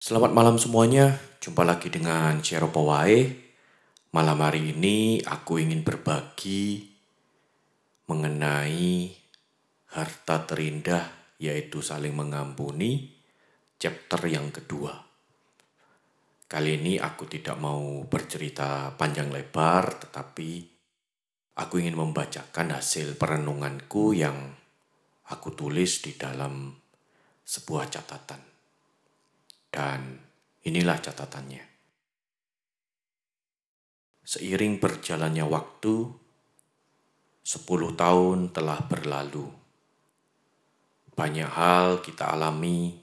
Selamat malam semuanya, jumpa lagi dengan Cero Powai. Malam hari ini aku ingin berbagi mengenai harta terindah yaitu saling mengampuni, chapter yang kedua. Kali ini aku tidak mau bercerita panjang lebar, tetapi aku ingin membacakan hasil perenunganku yang aku tulis di dalam sebuah catatan. Dan inilah catatannya. Seiring berjalannya waktu, sepuluh tahun telah berlalu. Banyak hal kita alami,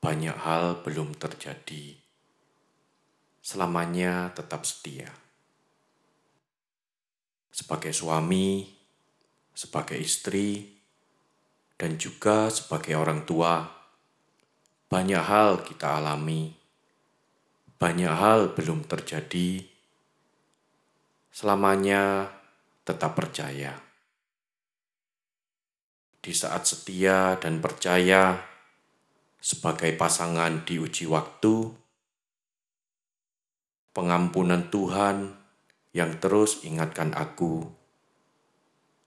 banyak hal belum terjadi. Selamanya tetap setia. Sebagai suami, sebagai istri, dan juga sebagai orang tua, banyak hal kita alami, banyak hal belum terjadi. Selamanya tetap percaya. Di saat setia dan percaya sebagai pasangan diuji waktu, pengampunan Tuhan yang terus ingatkan aku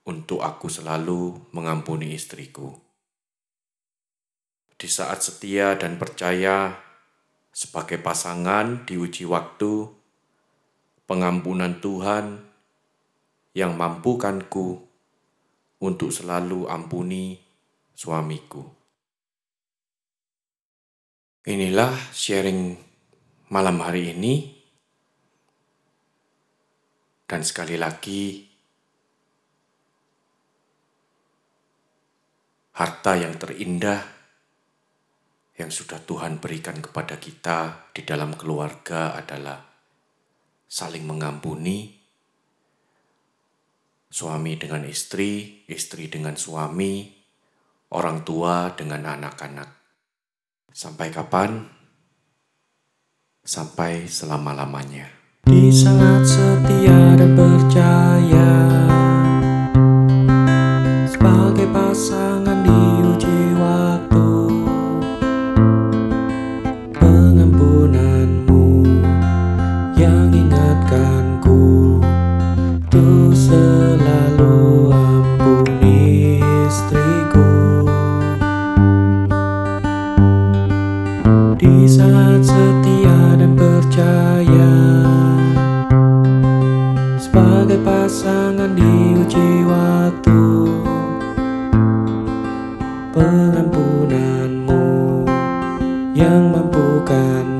untuk aku selalu mengampuni istriku di saat setia dan percaya sebagai pasangan diuji waktu, pengampunan Tuhan yang mampukanku untuk selalu ampuni suamiku. Inilah sharing malam hari ini. Dan sekali lagi, harta yang terindah yang sudah Tuhan berikan kepada kita di dalam keluarga adalah saling mengampuni, suami dengan istri, istri dengan suami, orang tua dengan anak-anak. Sampai kapan? Sampai selama-lamanya. Di saat setia dan percaya Pasangan diuji waktu. Pengampunanmu yang mampukanku